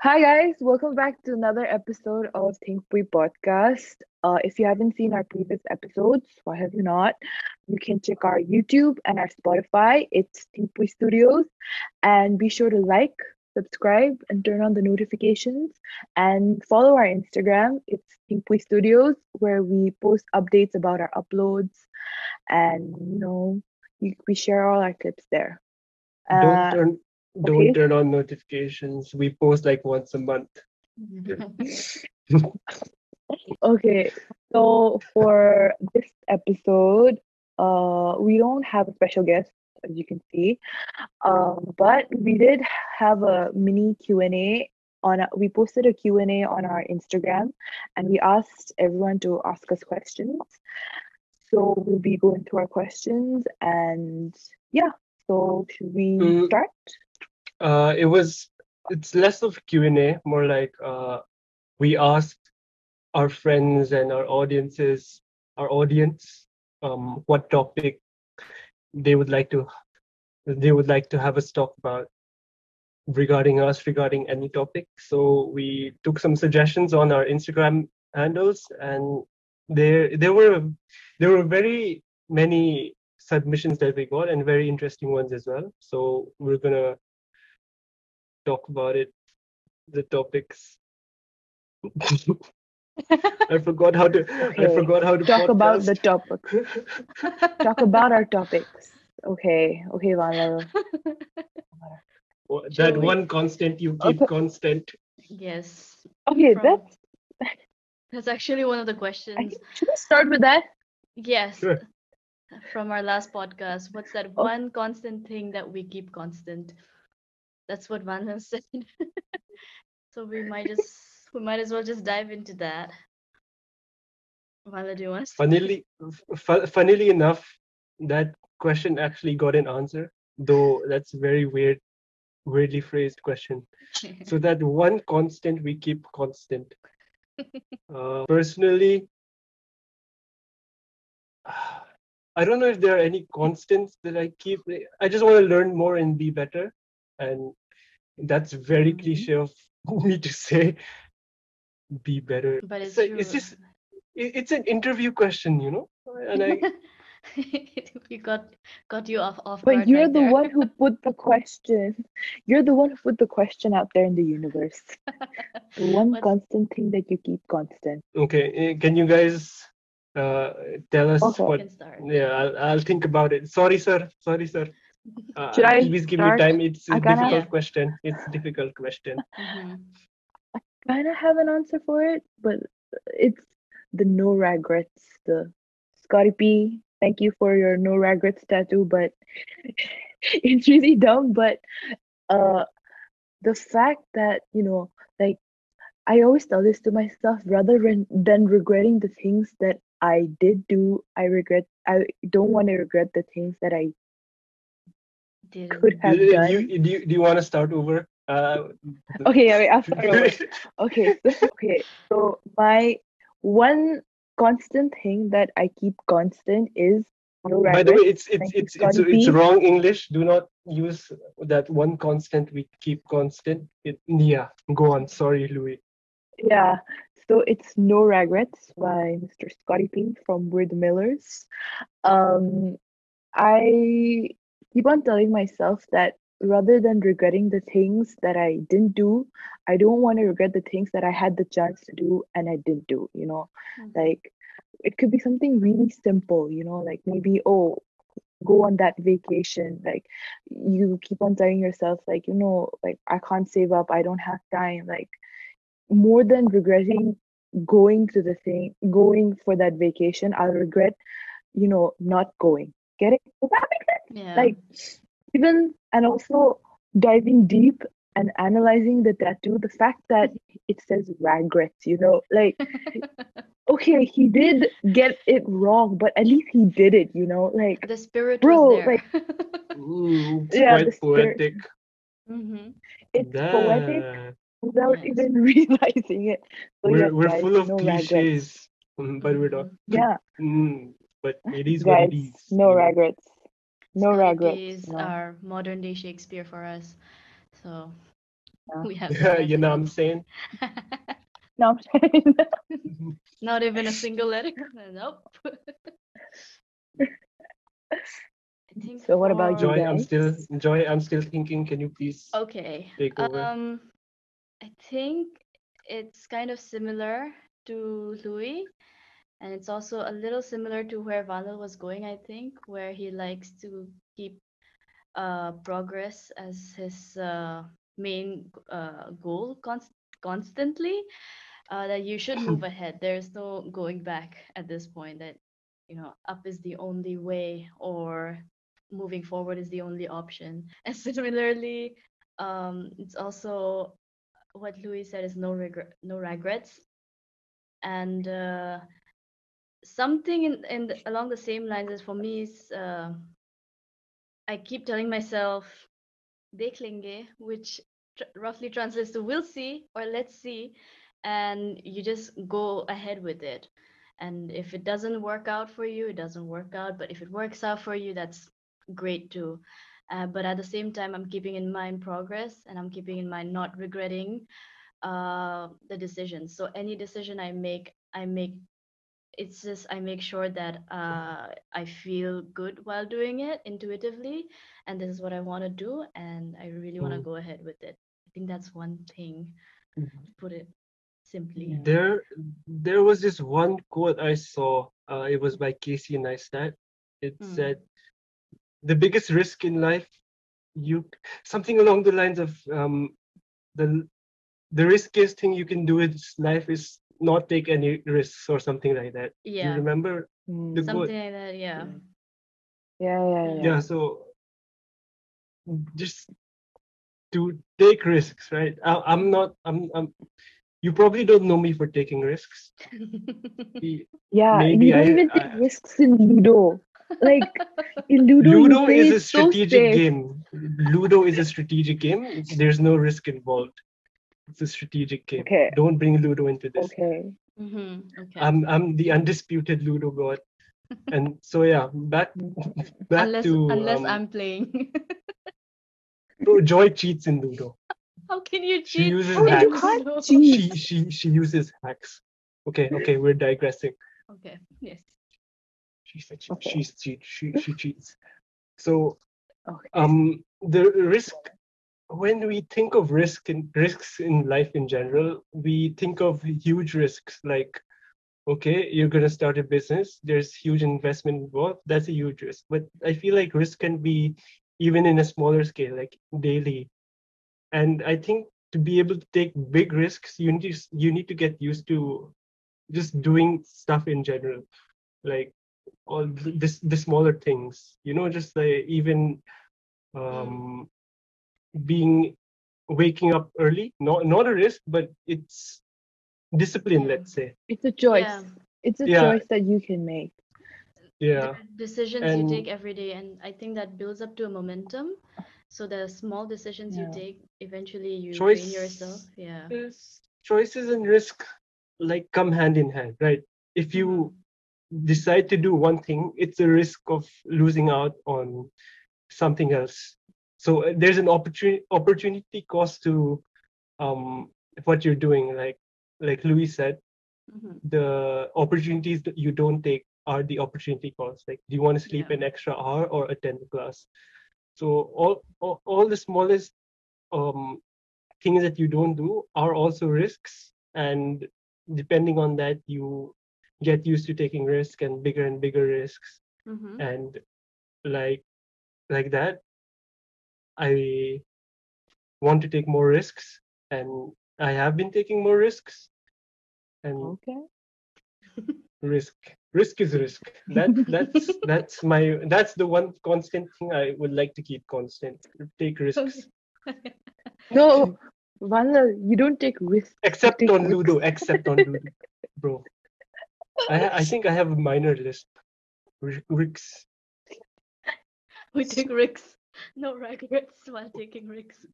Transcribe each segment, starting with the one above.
Hi guys, welcome back to another episode of Think We podcast. Uh, if you haven't seen our previous episodes, why have you not? You can check our YouTube and our Spotify. It's Think We Studios, and be sure to like, subscribe, and turn on the notifications. And follow our Instagram. It's Think We Studios, where we post updates about our uploads, and you know, we, share all our clips there. Don't Uh, turn don't okay. turn on notifications. We post like once a month. Okay, so for this episode, uh, we don't have a special guest, as you can see, um, but we did have a mini Q&A on, a- we posted a Q&A on our Instagram, and we asked everyone to ask us questions. So we'll be going through our questions, and yeah, so should we Mm. start? Uh, it was it's less of Q and A, more like uh, we asked our friends and our audiences, our audience, um, what topic they would like to they would like to have us talk about regarding us regarding any topic. So we took some suggestions on our Instagram handles, and there there were there were very many submissions that we got and very interesting ones as well. So we're gonna talk about it, the topics. I forgot how to. I forgot how to Talk about the podcast. topic. Talk about our topics. Okay, okay, Vanilla. that Shall we? one constant you keep Okay. constant. yes. Okay, From- that's That's actually one of the questions. should we start with that? Yes. Sure. From our last podcast. What's that Oh. one constant thing that we keep constant? That's what Vanna said. so we might just we might as well just dive into that. Vanna, do you want to? Funnily, fu- funnily enough, that question actually got an answer, though that's a very weird, weirdly phrased question. So that one constant we keep constant. Uh, personally, I don't know if there are any constants that I keep. I just want to learn more and be better, and that's very Mhm. cliche of me to say. Be better. but it's So true. it's just it- it's an interview question, you know, and I you got got you off off But you're right the there. one who put the question. You're the one who put the question out there in the universe. The one What's- constant thing that you keep constant. okay. eh, Can you guys uh, tell us Okay. What? can start. Yeah, I'll, I'll think about it. Sorry, sir. Sorry, sir. Uh, Should I please give start? me time. It's a I kinda- difficult Yeah. question. It's a difficult question. Mhm. Kind of have an answer for it, but it's the no regrets. The Scotty P. Thank you for your no regrets tattoo, but it's really dumb. But uh, the fact that you know, like, I always tell this to myself rather than than regretting the things that I did do. I regret. I don't want to regret the things that I Did could have Do you, done. do you, do you want to start over? Uh, Okay, yeah, wait, I'll start over. Okay, so, okay. So my one constant thing that I keep constant is no By the way, regrets. it's it's it's it's, it's wrong English. Do not use that one constant. We keep constant. It, yeah, go on. Sorry, Louis. Yeah. So it's No Regrets by Mr. Scotty Pink from We're the Millers. Um, I keep on telling myself that rather than regretting the things that I didn't do, I don't want to regret the things that I had the chance to do and I didn't do, you know. Mhm. Like it could be something really simple, you know, like maybe, oh, go on that vacation. Like you keep on telling yourself, like, you know, like I can't save up, I don't have time. Like more than regretting going to the thing, going for that vacation, I'll regret, you know, not going. Get it? Does that make sense? Yeah. Like even and also diving deep and analyzing the tattoo, the fact that it says regrets, you know, like okay, he did get it wrong, but at least he did it, you know, like the spirit Bro, was there. like- Ooh, it's Yeah, quite spirit. poetic. hmm it's poetic without Yes. even realizing it. So we're yes, we're guys, full of no cliches, mm, but we're not. Yeah, Mm, but it is what it is. no regrets. No Scotty regrets. P is no. our modern day Shakespeare for us. So We have Yeah, you know what I'm saying? No, I'm saying. not even a single letter. Nope. I think So what about you for- Joy, I'm still Joy, I'm still thinking, can you please Okay. take over? Um, I think it's kind of similar to Louis, and it's also a little similar to where Vanel was going, I think, where he likes to keep uh, progress as his uh, main uh, goal const constantly. Uh, that you should move ahead. There's no going back at this point. That you know, up is the only way, or moving forward is the only option. And similarly, um, it's also what Louis said is no regret, no regrets, and uh, something in in along the same lines as for me is uh, I keep telling myself "dekh lenge," which tr- roughly translates to "we'll see" or "let's see," and you just go ahead with it. And if it doesn't work out for you, it doesn't work out. But if it works out for you, that's great too. Uh, but at the same time, I'm keeping in mind progress and I'm keeping in mind not regretting uh, the decisions. So any decision I make, I make it's just I make sure that uh, I feel good while doing it intuitively, and this is what I want to do, and I really want to Mm. go ahead with it. I think that's one thing Mhm. to put it simply. There, there was this one quote I saw. Uh, it was by Casey Neistat. It Hmm. said, "The biggest risk in life, you something along the lines of um, the the riskiest thing you can do in life is not take any risks or something like that." Yeah. You remember Mm, the something quote? like that. Yeah. Yeah, yeah, yeah. Yeah. So just to take risks, right? I, I'm not. I'm. I'm. You probably don't know me for taking risks. Yeah, Maybe you don't I- even take I- risks in Ludo. Like in Ludo, Ludo you play is a it so strategic game. Ludo is a strategic game. There's no risk involved. It's a strategic game. Okay. Don't bring Ludo into this. Okay. hmm Okay. I'm I'm the undisputed Ludo god. And so yeah, back back unless to unless um, I'm playing. no, Joy cheats in Ludo. How can you She cheat? uses Oh, you can't cheat. She she she uses hacks. Okay, okay, we're digressing. Okay. Yes. She said she, Okay. she's cheat. She she cheats. So Okay. um the risk when we think of risk and risks in life in general we think of huge risks like okay you're going to start a business there's huge investment involved that's a huge risk. But i feel like risk can be even in a smaller scale like daily. And i think to be able to take big risks you need to, you need to get used to just doing stuff in general like all th- this the smaller things you know just like even um being waking up early not not a risk but it's discipline Yeah. let's say It's a choice. Yeah. It's a Yeah. choice that you can make. yeah the decisions And- you take every day and i think that builds up to a momentum so the small decisions you take eventually you Choice- train yourself yeah Yes, choices and risk like come hand in hand right if you Mm-hmm. decide to do one thing it's a risk of losing out on something else so uh, there's an opportunity opportunity cost to um what you're doing like like louis said Mhm. the opportunities that you don't take are the opportunity cost. Like, do you want to sleep Yeah. an extra hour or attend the class? So all, all all the smallest um things that you don't do are also risks, and depending on that, you get used to taking risk and bigger and bigger risks, Mhm. and like like that, I want to take more risks, and I have been taking more risks, and Okay. risk risk is risk. That that's that's my that's the one constant thing i would like to keep constant take risks. No, Vanla, uh, you don't take risks. except take on risks. ludo except on ludo bro. I i think i have a minor list. R- risks. We take risks no regrets while taking risks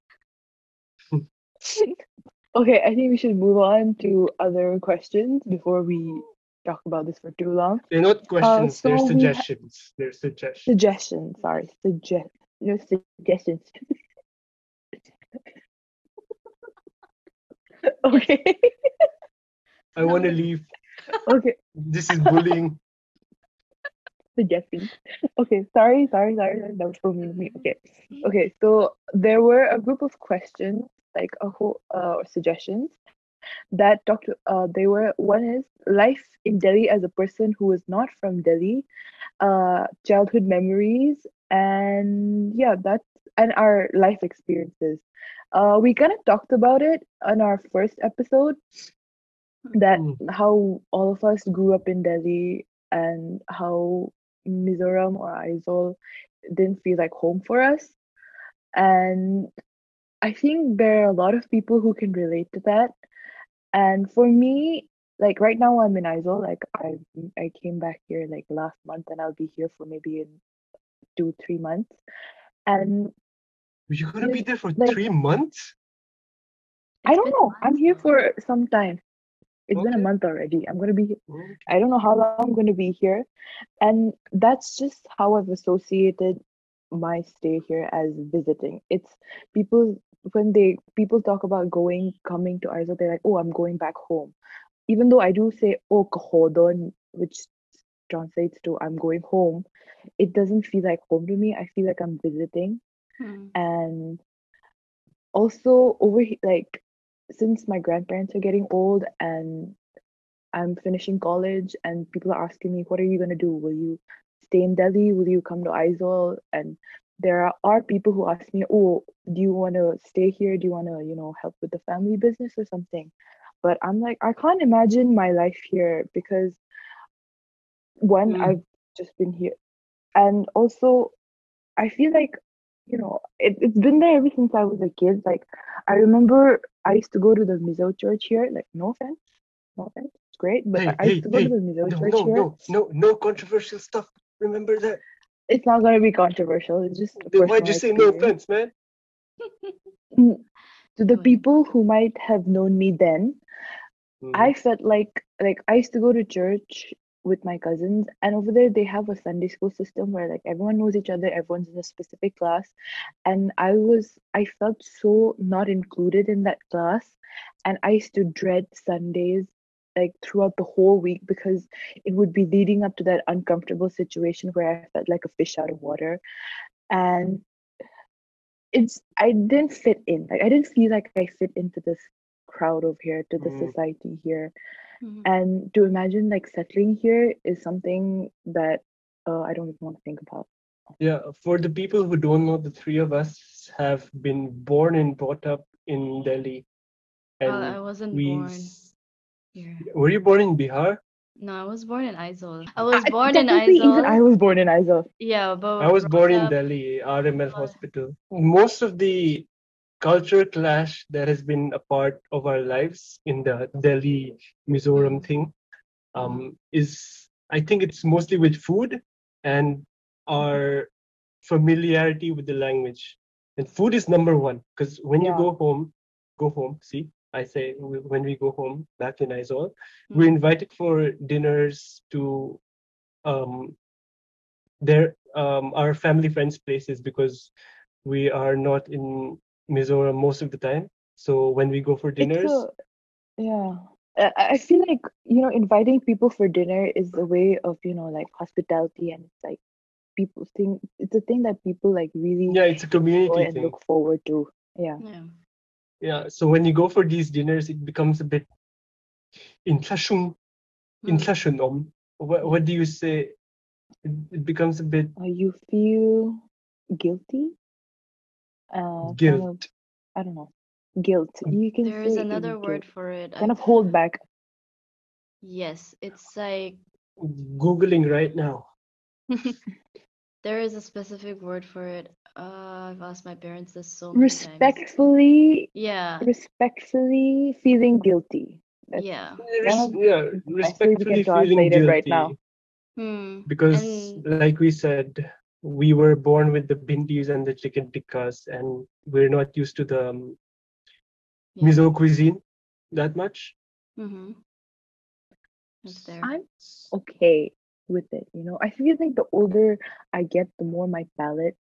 Okay, I think we should move on to other questions before we talk about this for too long. they're not uh, questions they're so we ha- suggestions they're suggestions Suggestions, sorry, suggest, no suggestions. Okay. I want to leave. okay. This is bullying. Suggesting. Okay. Sorry. Sorry. Sorry. That was so mean of me. Okay. Okay. So there were a group of questions, like a whole uh suggestions that talked. Uh, they were one is life in Delhi as a person who is not from Delhi, uh, childhood memories, and yeah, that's and our life experiences. Uh, we kind of talked about it on our first episode that Mm. how all of us grew up in Delhi and how Mizoram or Aizawl didn't feel like home for us. And I think there are a lot of people who can relate to that. And for me, like right now I'm in Aizawl, like I I came back here like last month and I'll be here for maybe in two, three months. And You're gonna be there for Like- three months? I don't know. I'm here for some time. It's been a month already. I'm gonna be I don't know how long I'm going to be here. And that's just how I've associated my stay here as visiting. It's people when they people talk about going coming to Aizawl, they're like, oh, I'm going back home. Even though I do say oh kahodon, which translates to I'm going home, it doesn't feel like home to me. I feel like I'm visiting. Hmm. And also over like since my grandparents are getting old and I'm finishing college and people are asking me, what are you gonna do? Will you stay in Delhi? Will you come to Aizawl? And there are, are people who ask me, oh, do you want to stay here? Do you want to, you know, help with the family business or something? But I'm like, I can't imagine my life here because one, Mm. I've just been here, and also I feel like, you know, it, it's been there ever since I was a kid. Like, I remember I used to go to the Mizo church here. Like, no offense, no offense, it's great, but Hey, I hey, used to go hey, to the Mizo No, church no, here. no, no, no controversial stuff. Remember that. It's not gonna be controversial. It's just why'd you personal say no offense, man? Mm, To the people who might have known me then, Mm. I felt like like I used to go to church with my cousins, and over there they have a Sunday school system where like everyone knows each other, everyone's in a specific class, and I was I felt so not included in that class, and I used to dread Sundays like throughout the whole week because it would be leading up to that uncomfortable situation where I felt like a fish out of water, and it's I didn't fit in. Like I didn't feel like I fit into this crowd over here, to the Mm. society here. Mhm. And to imagine like settling here is something that uh, I don't even want to think about. Yeah, for the people who don't know, the three of us have been born and brought up in Delhi. Uh, And I wasn't we born here. were you born in Bihar? No, I was born in Aizawl. I was I- born in technically, Even I was born in Aizawl. Yeah, but I was born brought in Delhi, RML Oh. Hospital. Most of the culture clash that has been a part of our lives in the Delhi Mizoram thing um, is, I think it's mostly with food and our familiarity with the language. And food is number one because when you go home, go home, see, I say when we go home back in Aizawl, we're Mm. invited for dinners to um, their um, our family friends places because we are not in Mizoram most of the time. So when we go for dinners, a, yeah. I, I feel like, you know, inviting people for dinner is a way of, you know, like hospitality and it's like people think it's a thing that people like really yeah, it's a enjoy community and thing. look forward to. Yeah. Yeah. Yeah, so when you go for these dinners, it becomes a bit intlashung, Mm. intlashung. What what do you say? It, it becomes a bit Uh, you feel guilty. Uh, kind of, guilt. I don't know. Guilt. You can There is say another guilt. word for it. Kind I- of hold back. Yes, it's like Googling right now. there is a specific word for it. Uh, I've asked my parents this so many times. Respectfully, Yeah, respectfully feeling guilty. That's yeah. Res- of yeah, the best way we respectfully can feeling guilty right now. Hmm. because, And- like we said, we were born with the bindis and the chicken tikkas, and we're not used to the um, Yeah. Mizo cuisine that much. Mm-hmm. I'm okay with it. You know, I feel like the older I get, the more my palate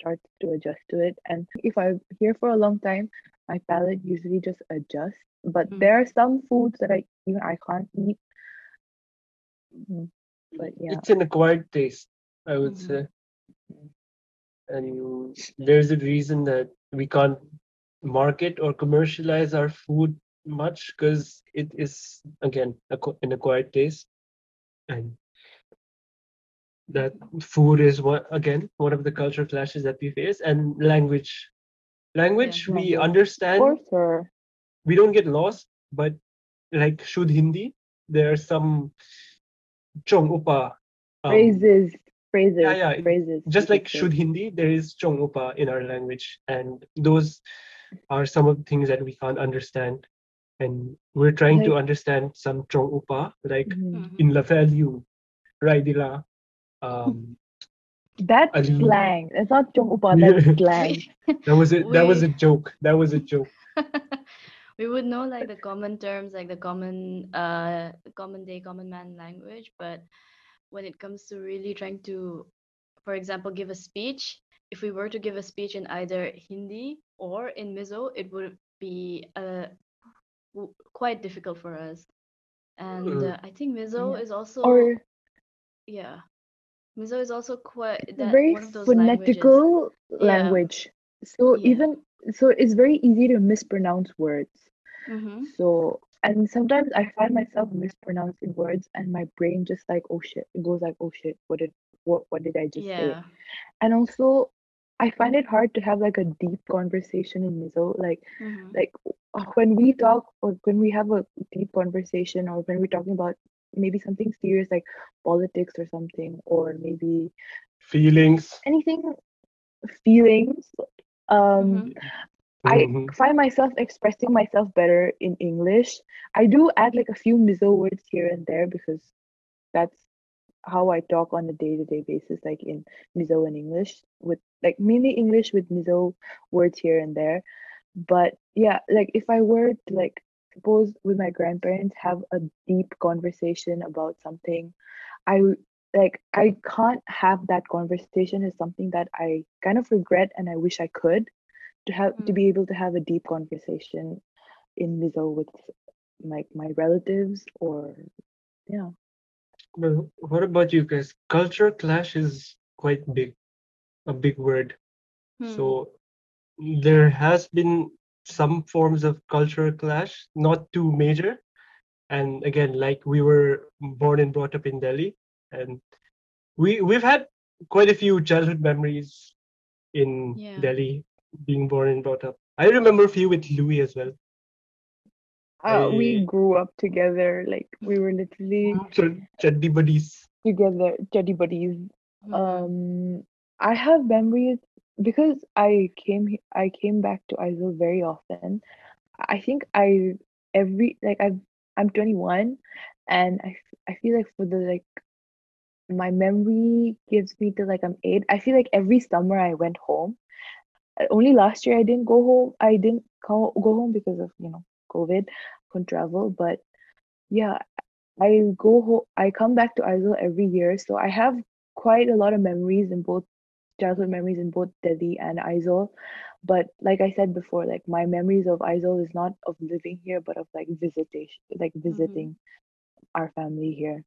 starts to adjust to it. And if I'm here for a long time, my palate usually just adjusts. But Mm. there are some foods that I even I can't eat. Mm, But yeah, It's an acquired taste, I would Mhm. say. And there's a reason that we can't market or commercialize our food much because it is, again, an acquired taste. And that food is what, again, one of the culture clashes that we face. And language. Language, we Language. understand or we don't get lost, but like Shud Hindi, there are some chong upa. um, phrases, phrases, yeah, it- phrases. just like could say. Shud Hindi, there is chong upa in our language, and those are some of the things that we can't understand. And we're trying to understand some chong upa, like Mhm. Mhm. in La Value, Raidila. Um, That's Ali. slang. It's not chong upa. That's slang. that was it. That was a joke. That was a joke. we would know like the common terms, like the common uh common day, common man language, but when it comes to really trying to, for example, give a speech, if we were to give a speech in either Hindi or in Mizo, it would be uh w- quite difficult for us. And Mm. uh, I think Mizo Yeah. is also Or yeah, Mizo is also quite a that very one of those languages. phonetical Yeah. language. So Yeah. even so, it's very easy to mispronounce words. Mm-hmm. So and sometimes I find myself mispronouncing words, and my brain just like oh shit, it goes like oh shit, what did what what did I just say? And also, I find it hard to have like a deep conversation in Mizo. Like Mm-hmm. like when we talk or when we have a deep conversation or when we're talking about maybe something serious like politics or something or maybe Feelings. anything feelings um I Mhm. find myself expressing myself better in english. I do add like a few mizo words here and there because that's how i talk on a day-to-day basis like in mizo and english with like mainly english with mizo words here and there. But yeah like if i were to like suppose with my grandparents have a deep conversation about something I like i can't have that conversation is something that i kind of regret and i wish i could to have to Mm. be able to have a deep conversation in mizo with like my relatives or yeah Well, what about you guys? Culture clash is quite big, a big word. Hmm. So there has been some forms of cultural clash, not too major. And again, like we were born and brought up in Delhi, and we we've had quite a few childhood memories in Yeah. Delhi, being born and brought up. I remember a few with Louis as well. uh, we grew up together like we were literally So chaddi buddies. together teddy buddies Mhm. um i have memories because i came i came back to Aizawl very often i think i every like i've i'm 21 and I, I feel like for the like my memory gives me to like i'm eight i feel like every summer i went home only last year i didn't go home i didn't go, go home because of you know covid couldn't travel but yeah I go home, I come back to Aizawl every year, so I have quite a lot of memories in both childhood memories in both Delhi and Aizawl. But like I said before, like my memories of Aizawl is not of living here, but of like visitation, like visiting mm-hmm. our family here.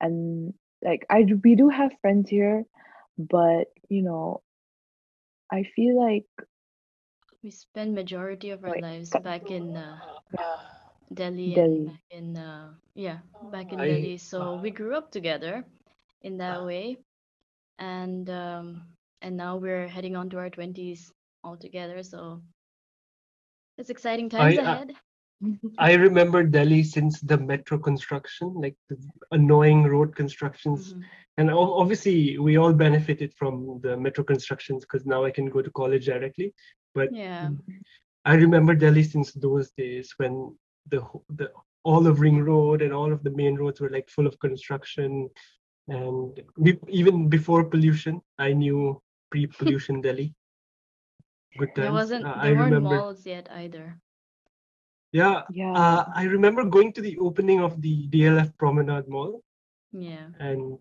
And like I we do have friends here, but you know, I feel like we spend majority of our Wait, lives back in uh, yeah, Delhi, Delhi. back in uh, yeah back in I- Delhi. So we grew up together in that way, and um, and now we're heading on to our twenties all together. So it's exciting times I- ahead. I remember Delhi since the metro construction, like the annoying road constructions. Mhm. And obviously, we all benefited from the metro constructions because now I can go to college directly. But Yeah, I remember Delhi since those days when the the all of Ring Road and all of the main roads were like full of construction, and be, even before pollution, I knew pre-pollution Delhi. Good times. there wasn't Uh, there I weren't remember. malls yet either. Yeah, yeah, uh, I remember going to the opening of the DLF Promenade Mall, Yeah, and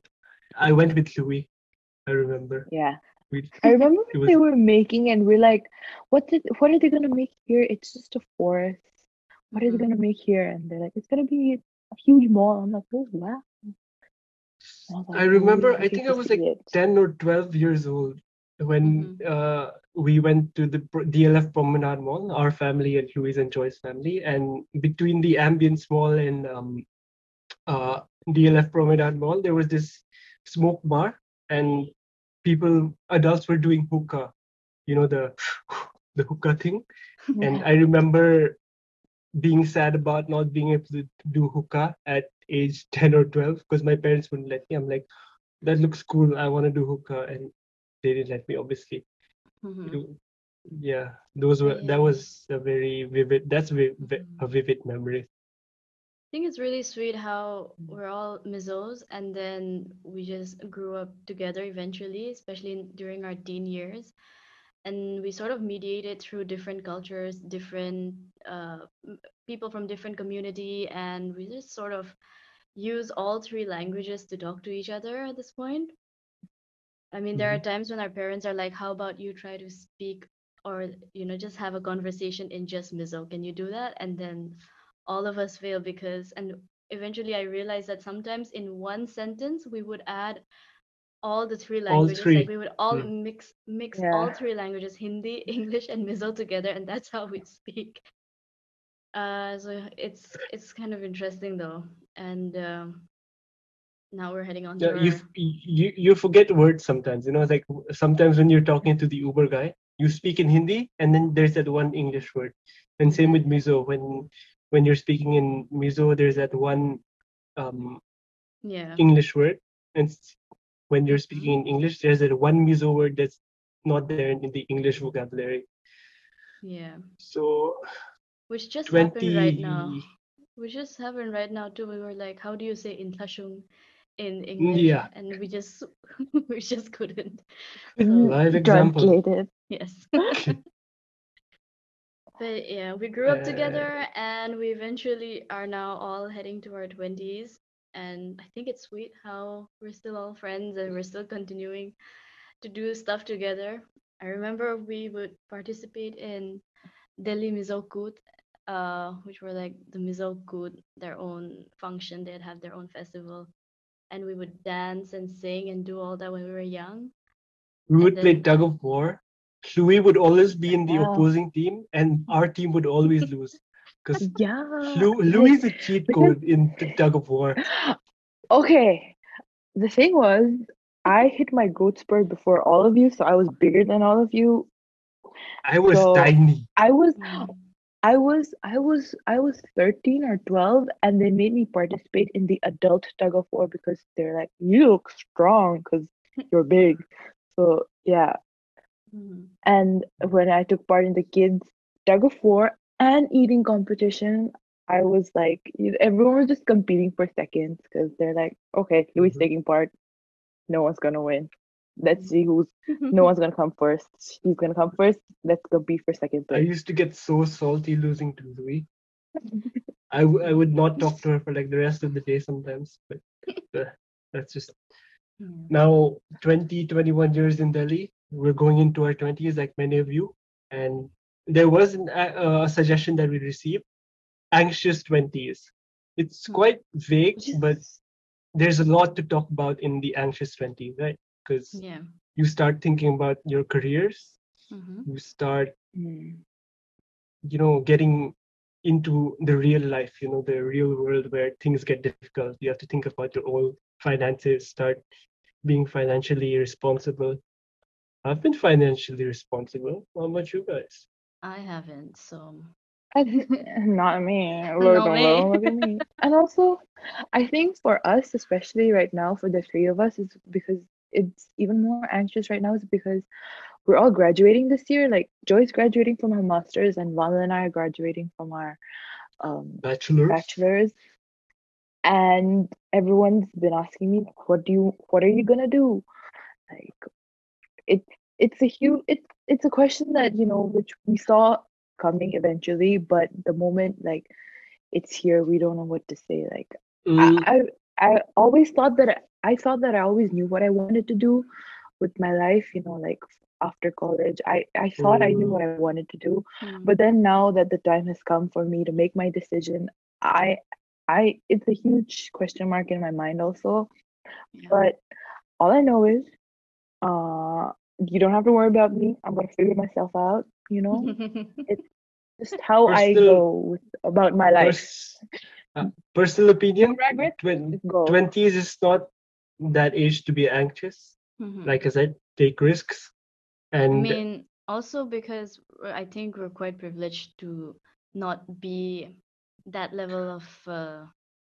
I went with Louis. I remember. yeah. We, I remember when they were making, and we're like, "What did? What are they gonna make here? It's just a forest. What are they gonna make here?" And they're like, "It's gonna be a huge mall." I'm like, "Oh wow!" I was I remember, I think I was like it. 10 or 12 years old when uh, we went to the DLF Promenade Mall, our family and Louise and Joy's family. And between the Ambience Mall and um, uh, DLF Promenade Mall, there was this smoke bar, and people, adults were doing hookah, you know, the, the hookah thing. And I remember being sad about not being able to do hookah at age 10 or 12 because my parents wouldn't let me. I'm like, that looks cool. I want to do hookah. And didn't let me, obviously. Mhm. Do- Yeah, those were, Yeah. that was a very vivid, that's vi- vi- a Mhm. vivid memory. I think it's really sweet how we're all Mizos and then we just grew up together eventually, especially in, during our teen years. And we sort of mediated through different cultures, different uh, people from different community, and we just sort of use all three languages to talk to each other at this point. I mean, there are times when our parents are like, "How about you try to speak or you know just have a conversation in just Mizo? Can you do that?" And then all of us fail because and eventually I realized that sometimes in one sentence we would add all the three All languages three. like we would all Mm. mix mix all three languages Hindi, English and Mizo together and that's how we speak. Uh so it's it's kind of interesting though. And um now we're heading on to Yeah, you, you, you forget words sometimes, you know, like sometimes when you're talking to the Uber guy, you speak in Hindi and then there's that one English word. And same with Mizo, when when you're speaking in Mizo, there's that one um, yeah. English word, and when you're Mhm. speaking in English, there's that one Mizo word that's not there in the English vocabulary. Yeah. So Which just happened right now. Which just happened right now too. We were like, how do you say intashung in English? Yeah. And we just we just couldn't. Couldn't Live example. translate it. Yes. But yeah, we grew up Uh, together and we eventually are now all heading to our 20s. And I think it's sweet how we're still all friends and we're still continuing to do stuff together. I remember we would participate in Delhi Mizokut, uh, which were like the Mizokut, their own function. They'd have their own festival. And we would dance and sing and do all that when we were young. we And would play tug of war. Louis would always be in the Wow. opposing team, and our team would always lose. Because Yeah. Louis is a cheat code in tug of war. Okay. The thing was, I hit my growth spurt before all of you, so I was bigger than all of you. I was So- tiny. I was Mm. I was I was I was 13 or 12 and they made me participate in the adult tug of war because they're like you look strong because you're big. So yeah. Mhm. And when I took part in the kids tug of war and eating competition, I was like everyone was just competing for seconds because they're like, okay, Louis Mhm. taking part. No one's gonna win. Let's see who's no one's gonna come first. He's gonna come first. Let's compete for second I used to get so salty losing to Louis. I, w- I would not talk to her for like the rest of the day sometimes. But uh, that's just Yeah. now 20, 21 years in Delhi. We're going into our 20s, like many of you. And there was an, a, a suggestion that we received anxious 20s. It's Hmm. quite vague, but there's a lot to talk about in the anxious 20s, right? Because Yeah. you start thinking about your careers, hmm you start, Hmm. you know, getting into the real life, you know, the real world where things get difficult. You have to think about your own finances, start being financially responsible. I've been financially responsible. How about you guys? I haven't, so I th- not me. Lord Not alone, look at me. And also, I think for us, especially right now, for the three of us, is because it's even more anxious right now. Is because we're all graduating this year. Like Joy's graduating from her masters, and Vala and I are graduating from our um, Bachelors? bachelors. And everyone's been asking me, "What do you? What are you gonna do?" Like, it's it's a huge it's it's a question that you know which we saw coming eventually, but the moment like it's here, we don't know what to say. Like Mm, I, I I always thought that I, I thought that I always knew what I wanted to do, with my life, you know, like after college. I, I thought I knew Mm. what I wanted to do. Mm. But then now that the time has come for me to make my decision, I I it's a huge question mark in my mind also. Yeah. But all I know is uh you don't have to worry about me. I'm gonna figure myself out, you know? It's just how I go with about my life. Pers- uh, personal opinion, No regret, twen- just go. 20s is not that age to be anxious. Mhm. Like I said, take risks. And I mean, also because I think we're quite privileged to not be that level of uh,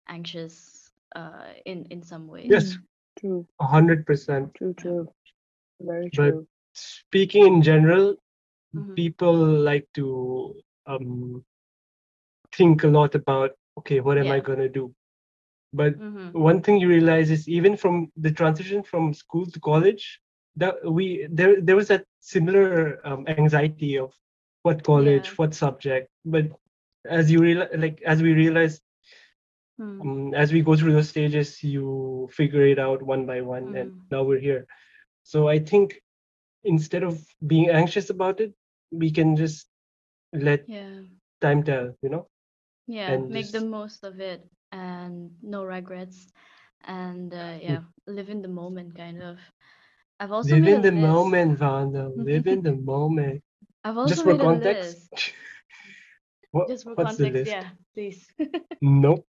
anxious uh, in in some ways. yes, True, 100%. true, true. Very true. But speaking in general, Mhm. people like to um, think a lot about, okay, what am I going to do? But Mhm. one thing you realize is even from the transition from school to college, that we there there was that similar um, anxiety of what college, Yeah. what subject. But as you realize, like as we realize, Mm. um, as we go through those stages, you figure it out one by one, and Mm. now we're here. So I think instead of being anxious about it, we can just let Yeah. time tell. You know. Yeah. and Make the most of it and no regrets. And uh, yeah, live in the moment, kind of. I've also Live in the list. moment, Vanda. Live in the moment. I've also Just for a context. list. what, Just for what's the context, list? yeah, please. Nope.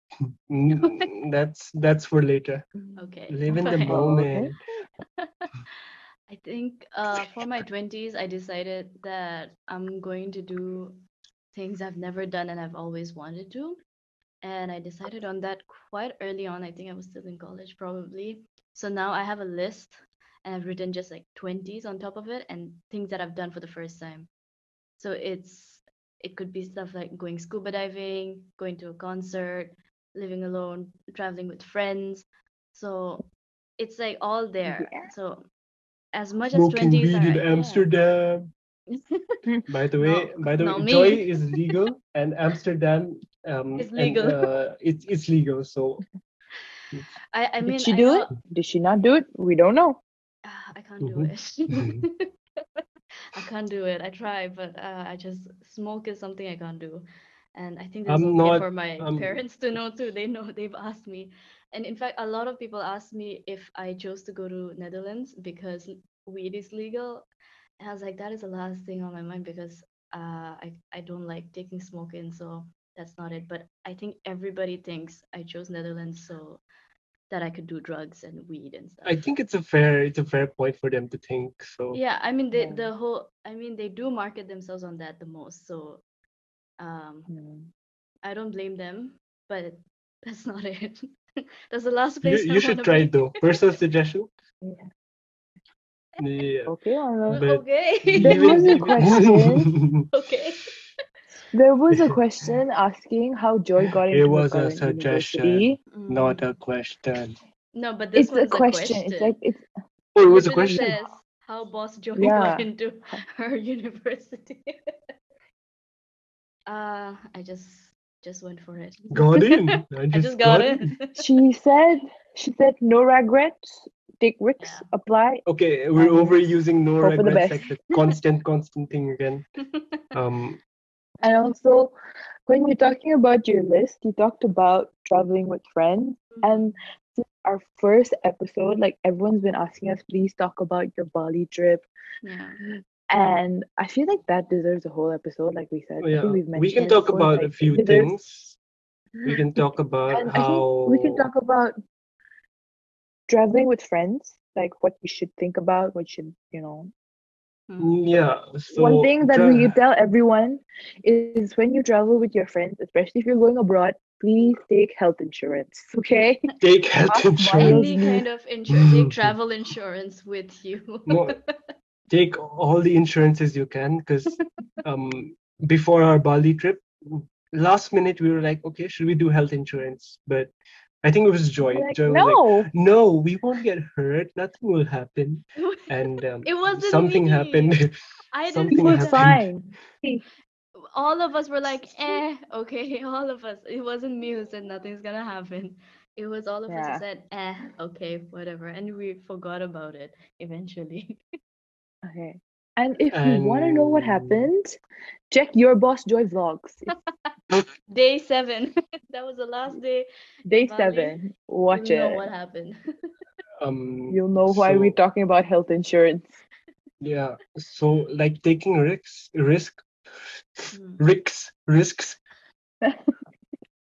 That's that's for later. Okay. Live in the moment. I think uh, for my 20s, I decided that I'm going to do things I've never done and I've always wanted to. And I decided on that quite early on. I think I was still in college, probably. So now I have a list and I've written just like 20s on top of it and things that I've done for the first time. So it's it could be stuff like going scuba diving, going to a concert, living alone, traveling with friends. So it's like all there. Yeah. So as much as Smoking 20s weed are in yeah. Amsterdam. By the way, No, by the way, me. joy is legal and Amsterdam um It's and, legal. uh, it's it's legal. So I, I mean Did she do know- it? Did she not do it? We don't know. Ah, I can't do Mhm. it. I can't do it. I try, but uh, I just smoke is something I can't do. And I think that's I'm okay not- for my um, parents to know too. They know they've asked me. And in fact, a lot of people ask me if I chose to go to Netherlands because weed is legal. And I was like, that is the last thing on my mind because uh, I, I don't like taking smoke in, so that's not it. But I think everybody thinks I chose Netherlands so that I could do drugs and weed and stuff. I think it's a fair it's a fair point for them to think. So Yeah, I mean they Yeah. the whole I mean they do market themselves on that the most. So um Hmm. I don't blame them, but that's not it. that's the last place I you should try be. it though. Personal suggestion. Yeah. Yeah. Okay, Arnav. But okay. There Even- was a question. okay. There was a question asking how Joy got into her was a suggestion. university. Not a question. No, but this It's a one's question. a question. It's like it's Oh, it was a question. says how boss Joy Yeah. got into her university. uh I just just went for it. Got in. I I just, just got it. she said she said no regrets, take risks, Yeah. apply. Okay, we're overusing no hope for the regrets, like the constant, constant thing again. Um, And also when you're talking about your list, you talked about traveling with friends. Mm-hmm. And since our first episode, like everyone's been asking us, please talk about your Bali trip. yeah. And I feel like that deserves a whole episode, like we said. oh, yeah, we can talk before, about a few deserves- things. We can talk about And how we can talk about traveling with friends, like what you should think about, what you should, you know. Mm. Mm, Yeah. So One thing that tra- we tell everyone is when you travel with your friends, especially if you're going abroad, please take health insurance, okay? take health Ask insurance. Any kind of insurance, take travel insurance with you. No, take all the insurances you can because um before our Bali trip, last minute we were like, okay, should we do health insurance? But I think it was Joy. Like, Joy was like, no, no, we won't get hurt. Nothing will happen. And um, It wasn't something me. happened. I it something didn't was happened. fine. All of us were like, eh, okay, all of us. It wasn't me who said nothing's gonna happen. It was all of us who said, eh, okay, whatever. And we forgot about it eventually. Okay. And if you want to know what happened, check your boss Joy vlogs. Day seven. that was the last day. day Bali, seven. Watch you know it. what happened. Um, You'll know why we're talking about health insurance. Yeah. So like taking risks, risk, Mm. risks, risks.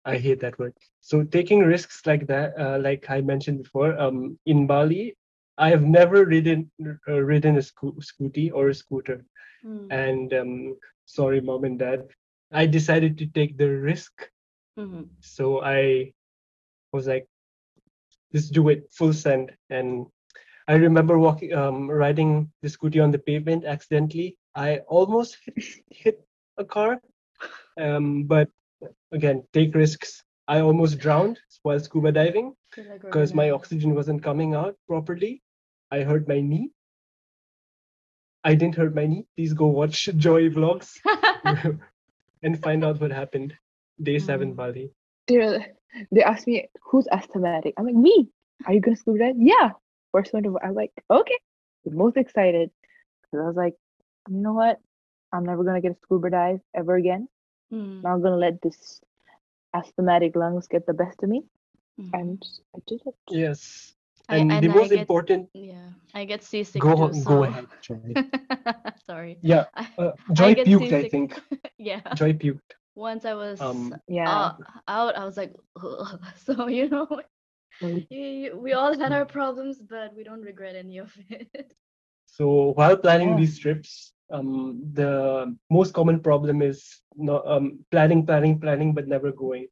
I hate that word. So taking risks like that, uh, like I mentioned before, um, in Bali, I have never ridden uh, ridden a sco- scooty or a scooter. Mm. And um, sorry, mom and dad, I decided to take the risk. Mhm. So I was like, let's do it full send. And I remember walking, um, riding the scooty on the pavement accidentally. I almost hit, hit a car. Um, but again, take risks. I almost drowned while scuba diving Feel like we're because my oxygen wasn't coming out properly. I hurt my knee. I didn't hurt my knee. Please go watch Joy vlogs and find out what happened. Day seven, Mm. Bali. They they asked me who's asthmatic. I'm like me. Are you gonna scuba dive? Yeah. First one to I'm like okay. The most excited because I was like, you know what? I'm never gonna get a scuba dive ever again. Mm, Not gonna let this asthmatic lungs get the best of me. Mhm. And I did it. Yes. I- And, and the I most get- important, Yeah, I get seasick go too. so... go ahead, Joy. Sorry. Yeah, I, uh, Joy get puked, I seasick. think. yeah. Joy puked. Once I was Um, Yeah. uh, out, I was like, so you know, Mm. you, you- we all had our problems, but we don't regret any of it. So while planning Yeah. these trips, um, the most common problem is no, um, planning, planning, planning, but never going.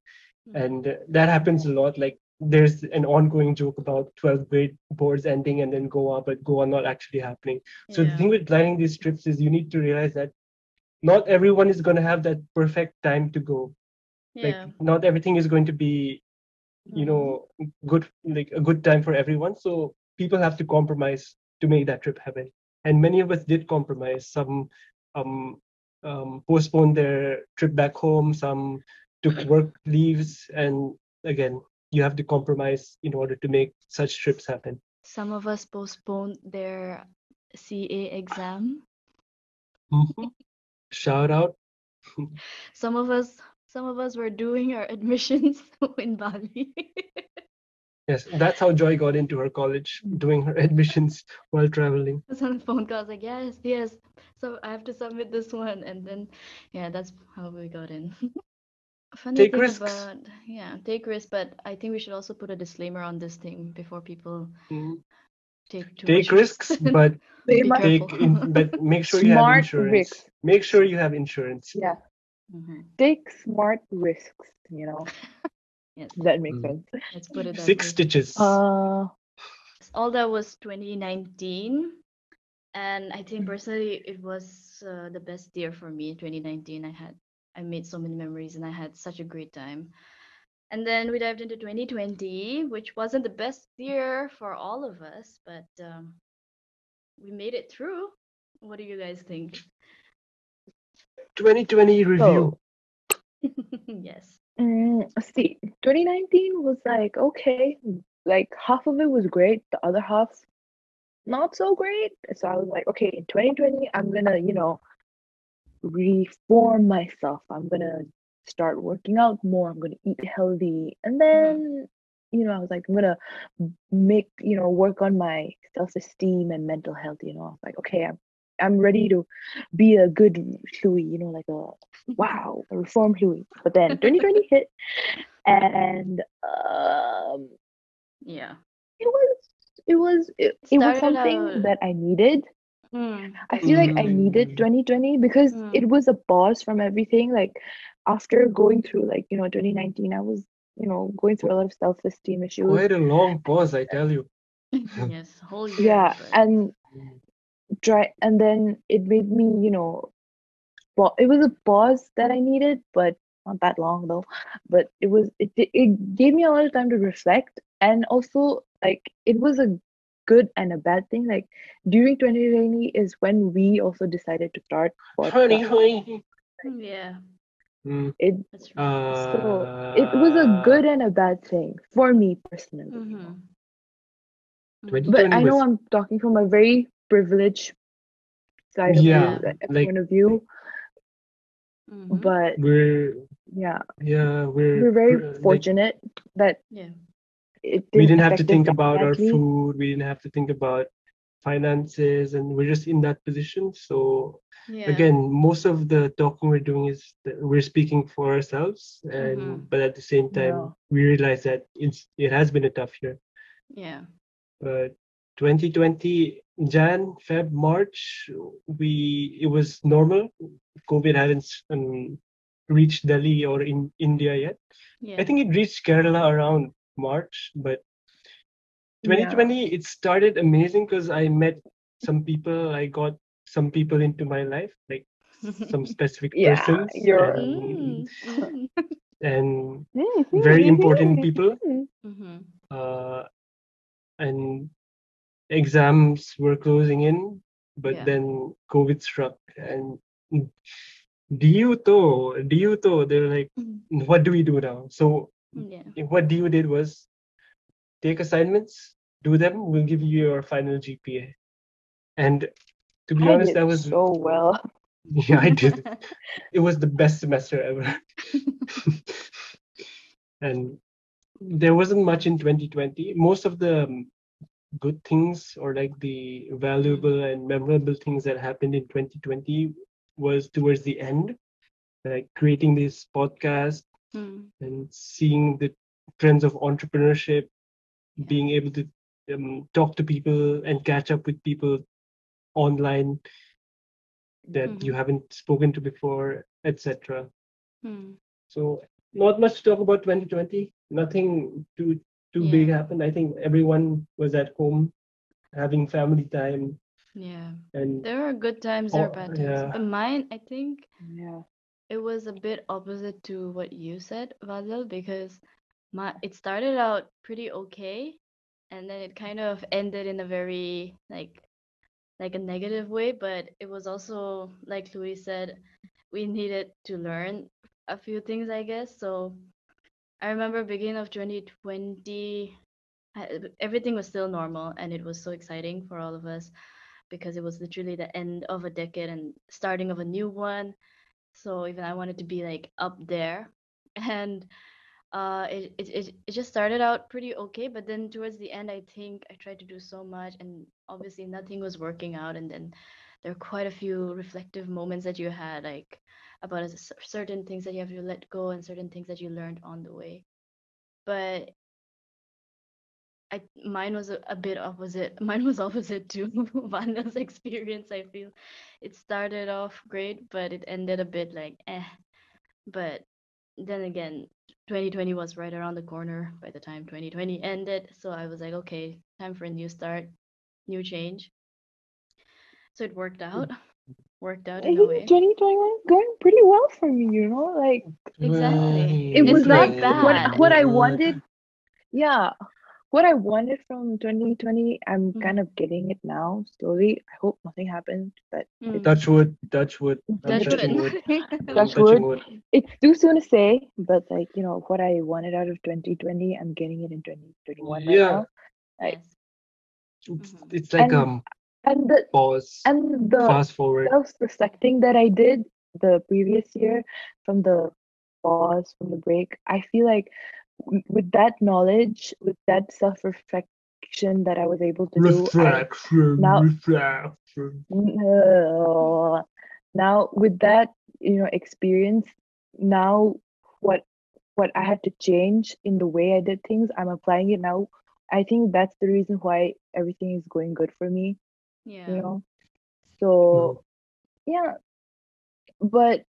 Mm. And that happens a lot. Like there's an ongoing joke about 12th grade boards ending and then Goa, but Goa not actually happening. So the thing with planning these trips is you need to realize that not everyone is going to have that perfect time to go. Like yeah. not everything is going to be, you know, good like a good time for everyone. So people have to compromise to make that trip happen. And many of us did compromise. Some um, um, postponed their trip back home. Some took work leaves. And again, you have to compromise in order to make such trips happen. Some of us postponed their CA exam. Mhm. Shout out. Some of us, some of us were doing our admissions in Bali. Yes, that's how Joy got into her college, doing her admissions while traveling. I was on the phone call. I was like, yes, yes. So I have to submit this one, and then yeah, that's how we got in. Funny Take thing risks. about yeah, take risks, but I think we should also put a disclaimer on this thing before people Mm. take too Take much risks, but They Be must- take in, but make sure you have insurance. risks. Make sure you have insurance. Yeah. Mhm. Take smart risks, you know. Yes, that makes Mm. sense. let's put it Six way. stitches. Uh all that was 2019 and i think Mhm. personally it was uh, the best year for me 2019 i had i made so many memories and i had such a great time. And then we dived into 2020 which wasn't the best year for all of us but um, we made it through. What do you guys think? 2020 review. yes. Mm, see, 2019 was like okay, like half of it was great, the other half not so great. So I was like, okay, in 2020, I'm gonna, you know, reform myself. I'm gonna start working out more. I'm gonna eat healthy, and then, you know, I was like, I'm gonna make, you know, work on my self-esteem and mental health. You know, I was like, okay, I'm, I'm ready to be a good Louis. You know, like a wow, a reformed Louis. But then 2020 hit, and um, yeah it was it was it, it was something out- that I needed. Mm, I feel like I needed Mm. 2020 because Mm. it was a pause from everything. Like after going through like you know 2019, I was you know going through a lot of self-esteem issues. Quite a long pause, I tell you. yes whole year Yeah, but- and try and then it made me you know well it was a pause that i needed but not that long though but it was it, it it gave me a lot of time to reflect and also like it was a good and a bad thing like during 2020 is when we also decided to start Honey, podcast. honey. yeah Mm. It That's right. Uh, so it was a good and a bad thing for me personally. you know. Mhm. Mhm. 2020 But I know was- I'm talking from a very privileged side of Yeah, view, like, like- point of view. Mhm. But we're yeah, yeah we're we're very pr- like, fortunate that Yeah. It we didn't have to think about our food we didn't have to think about finances and we're just in that position so Yeah. again most of the talking we're doing is that we're speaking for ourselves and Mhm. but at the same time Yeah. we realize that it's it has been a tough year Yeah. but 2020 jan feb march we it was normal covid hadn't um, reached delhi or in india yet Yeah. i think it reached kerala around march but Yeah. 2020 it started amazing because i met some people i got some people into my life like some specific Yeah, persons you're- and, Mm, and very important people Mhm. uh, and exams were closing in but Yeah. then covid struck and du to du to they're like Mhm. what do we do now so Yeah. what DU did was take assignments, do them, we'll give you your final GPA. And to be I honest, that was so well. yeah, I did. It was the best semester ever. and there wasn't much in 2020. Most of the um, good things or like the valuable and memorable things that happened in 2020 was towards the end, like creating this podcast Mm, and seeing the trends of entrepreneurship, Yeah. being able to um, talk to people and catch up with people online that you Mhm. haven't spoken to before, etc. mm. So not much to talk about 2020. Nothing too too Yeah. big happened. I think everyone was at home having family time Yeah. and There are good times, there are bad times. yeah. But mine, I think Yeah. It was a bit opposite to what you said, Vazal, because my it started out pretty okay, and then it kind of ended in a very like like a negative way. But it was also like Louis said, we needed to learn a few things, I guess. So I remember beginning of 2020, everything was still normal, and it was so exciting for all of us because it was literally the end of a decade and starting of a new one so even I wanted to be like up there, and uh, it, it it just started out pretty okay, but then towards the end, I think I tried to do so much, and obviously nothing was working out, and then there are quite a few reflective moments that you had, like about certain things that you have to let go and certain things that you learned on the way, but. I, mine was a, a bit opposite. Mine was opposite to Vanda's experience. I feel it started off great, but it ended a bit like eh. But then again, 2020 was right around the corner by the time 2020 ended. So I was like, okay, time for a new start, new change. So it worked out. Worked out I in a way. 2021 going pretty well for me, you know? Like Exactly. it It's was not like bad. what what I wanted. Yeah. What I wanted from 2020, I'm Mhm. kind of getting it now slowly. I hope nothing happens, but Mm. touch wood, touch wood. I'm Touch wood. I'm Touch touching wood. it's too soon to say, but like, you know, what I wanted out of 2020, I'm getting it in 2021 right Yeah. now. Right. Yes. It's, Mhm. it's like And- um And the pause, and the fast forward. self-reflecting that I did the previous year from the pause, from the break, I feel like w- with that knowledge, with that self-reflection that I was able to do, I, now- reflection. Uh, now with that, you know, experience, now what what I had to change in the way I did things, I'm applying it now. I think that's the reason why everything is going good for me Yeah. you know so yeah but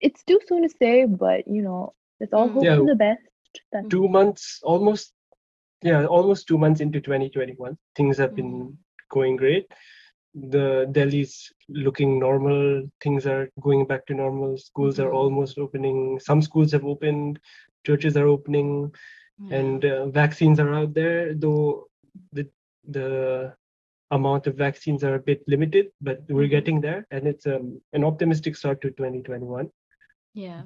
it's too soon to say but you know let's all hope Yeah. for the best That's Two months, almost, yeah, almost two months into 2021, things have been Mhm. going great. The Delhi's looking normal. Things are going back to normal. Schools are Mhm. almost opening. Some schools have opened. Churches are opening. And uh, vaccines are out there though the the amount of vaccines are a bit limited but we're Mhm. getting there and it's um, an optimistic start to 2021 Yeah.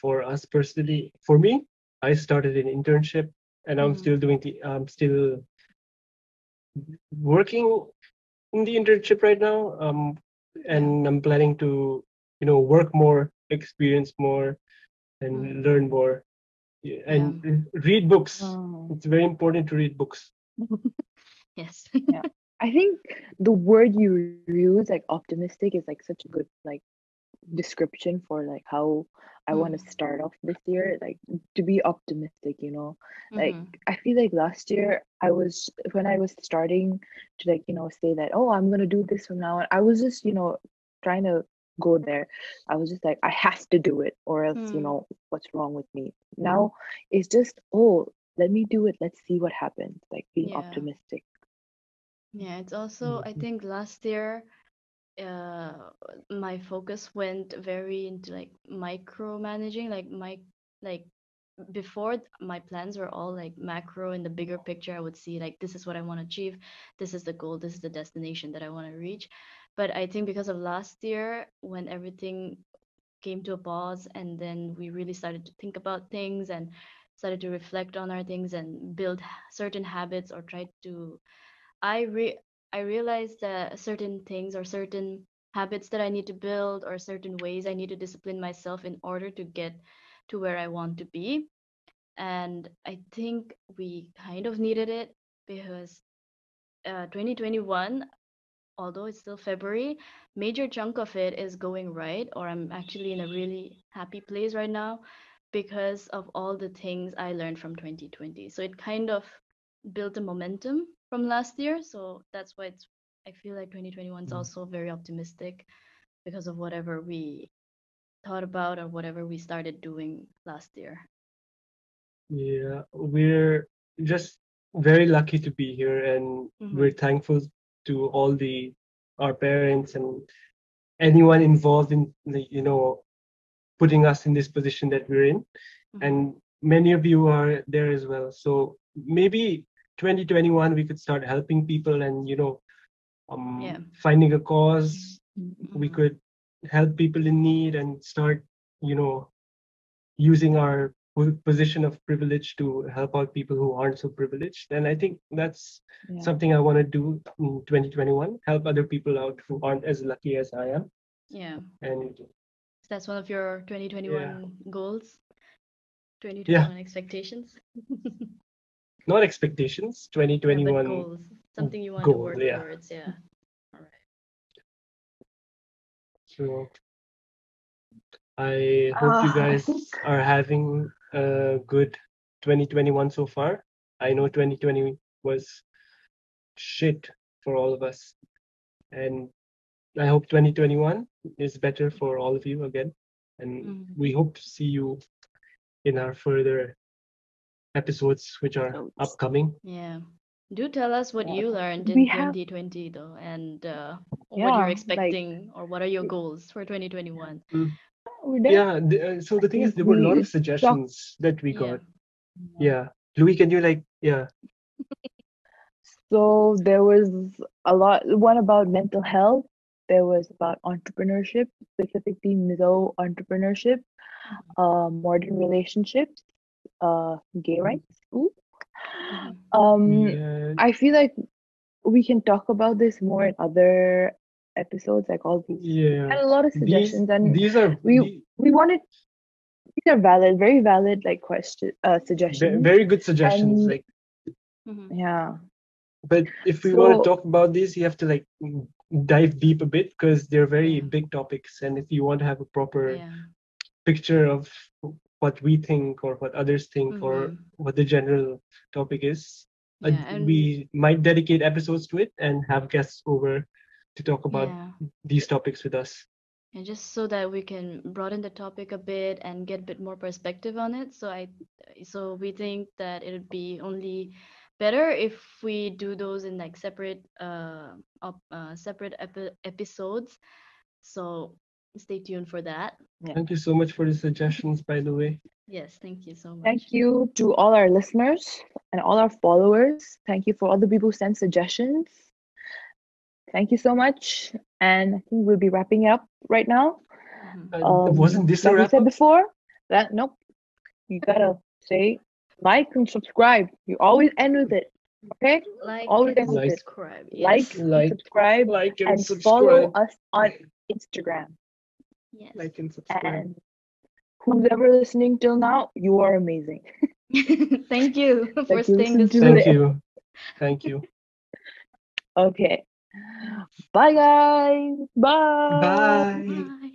For us personally, for me, I started an internship and I'm Mhm. still doing the I'm still working in the internship right now. Um and I'm planning to, you know, work more, experience more and Mm. learn more. And uh, read books. Oh. It's very important to read books. Yes. I think the word you use, like optimistic, is like such a good like description for like how I want to Mm. start off this year. Like to be optimistic, you know. Like Mhm. I feel like last year I was when I was starting to like, you know, say that, oh, I'm gonna do this from now on. I was just, you know, trying to go there. I was just like, I have to do it, or else, you Mm. know, what's wrong with me? Now it's just, oh, let me do it. Let's see what happens. Like being Yeah. optimistic. Yeah, it's also I Mhm. think last year uh my focus went very into like micromanaging like my like before my plans were all like macro in the bigger picture I would see like this is what I want to achieve this is the goal this is the destination that I want to reach. But I think because of last year when everything came to a pause and then we really started to think about things and started to reflect on our things and build certain habits or try to I re I realized that certain things or certain habits that I need to build or certain ways I need to discipline myself in order to get to where I want to be. And I think we kind of needed it because uh, 2021, although it's still February, major chunk of it is going right, or I'm actually in a really happy place right now because of all the things I learned from 2020. So it kind of built a momentum from last year. So that's why it's I feel like 2021 is Mm. also very optimistic because of whatever we thought about or whatever we started doing last year. Yeah, we're just very lucky to be here, and we're thankful to all the our parents and anyone involved in the, you know putting us in this position that we're in. Mhm. And many of you are there as well. So maybe 2021 we could start helping people and you know um, Yeah. finding a cause. We Mhm. could help people in need and start you know using our position of privilege to help out people who aren't so privileged. And I think that's Yeah. something I want to do in 2021, help other people out who aren't as lucky as I am. Yeah. And that's one of your 2021 goals. 2021 expectations. not expectations, Yeah, 2021. goals. Something you want to goal, work yeah. towards. Yeah. All right. So I hope Ah, you guys think- are having a good 2021 so far. I know 2020 was shit for all of us. And I hope 2021 is better for all of you again. And Mhm. we hope to see you in our further episodes, which are Episodes. upcoming. Yeah. Do tell us what you Yeah. learned We in have- 2020 though, and uh, what Yeah, you're like- expecting or what are your goals for 2021. We're. Yeah. The, uh, so the thing is, there were a lot of suggestions that we Yeah. got. Yeah. Louis, can you like, yeah. So there was a lot, one about mental health. There was about entrepreneurship, specifically middle entrepreneurship, uh, modern relationships, uh, gay rights. Ooh. Um, yeah. I feel like we can talk about this more in other episodes, like all these. Yeah. Had a lot of These, suggestions, and these are we the- we wanted these are valid, very valid, like question, uh, suggestions. very good suggestions. And- Like, Mhm. Yeah. but if we want to talk about these, you have to like dive deep a bit because they're very big topics. And if you want to have a proper Yeah. picture of what we think or what others think or Mhm. what the general topic is, uh, Yeah, and we might dedicate episodes to it and have guests over to talk about yeah. these topics with us. And just so that we can broaden the topic a bit and get a bit more perspective on it. So I so we think that it would be only better if we do those in like separate uh, op, uh separate epi- episodes. So stay tuned for that. Yeah. Thank you so much for the suggestions, by the way. Yes, thank you so much. Thank you to all our listeners and all our followers. Thank you for all the people who sent suggestions. Thank you so much. And I think we'll be wrapping it up right now. Mhm. Uh, Um, wasn't this a like we wrap said before, that nope. You gotta say like and subscribe. You always end with it. Okay? Like Always and end with it. subscribe. Like, Like, subscribe, like and, and subscribe. follow us on Instagram. Yes. Like and subscribe. And who's ever listening till now, you are amazing. Thank you for Like you staying listen this to long. Thank you. Thank you. Okay. Bye guys. Bye. Bye. Bye.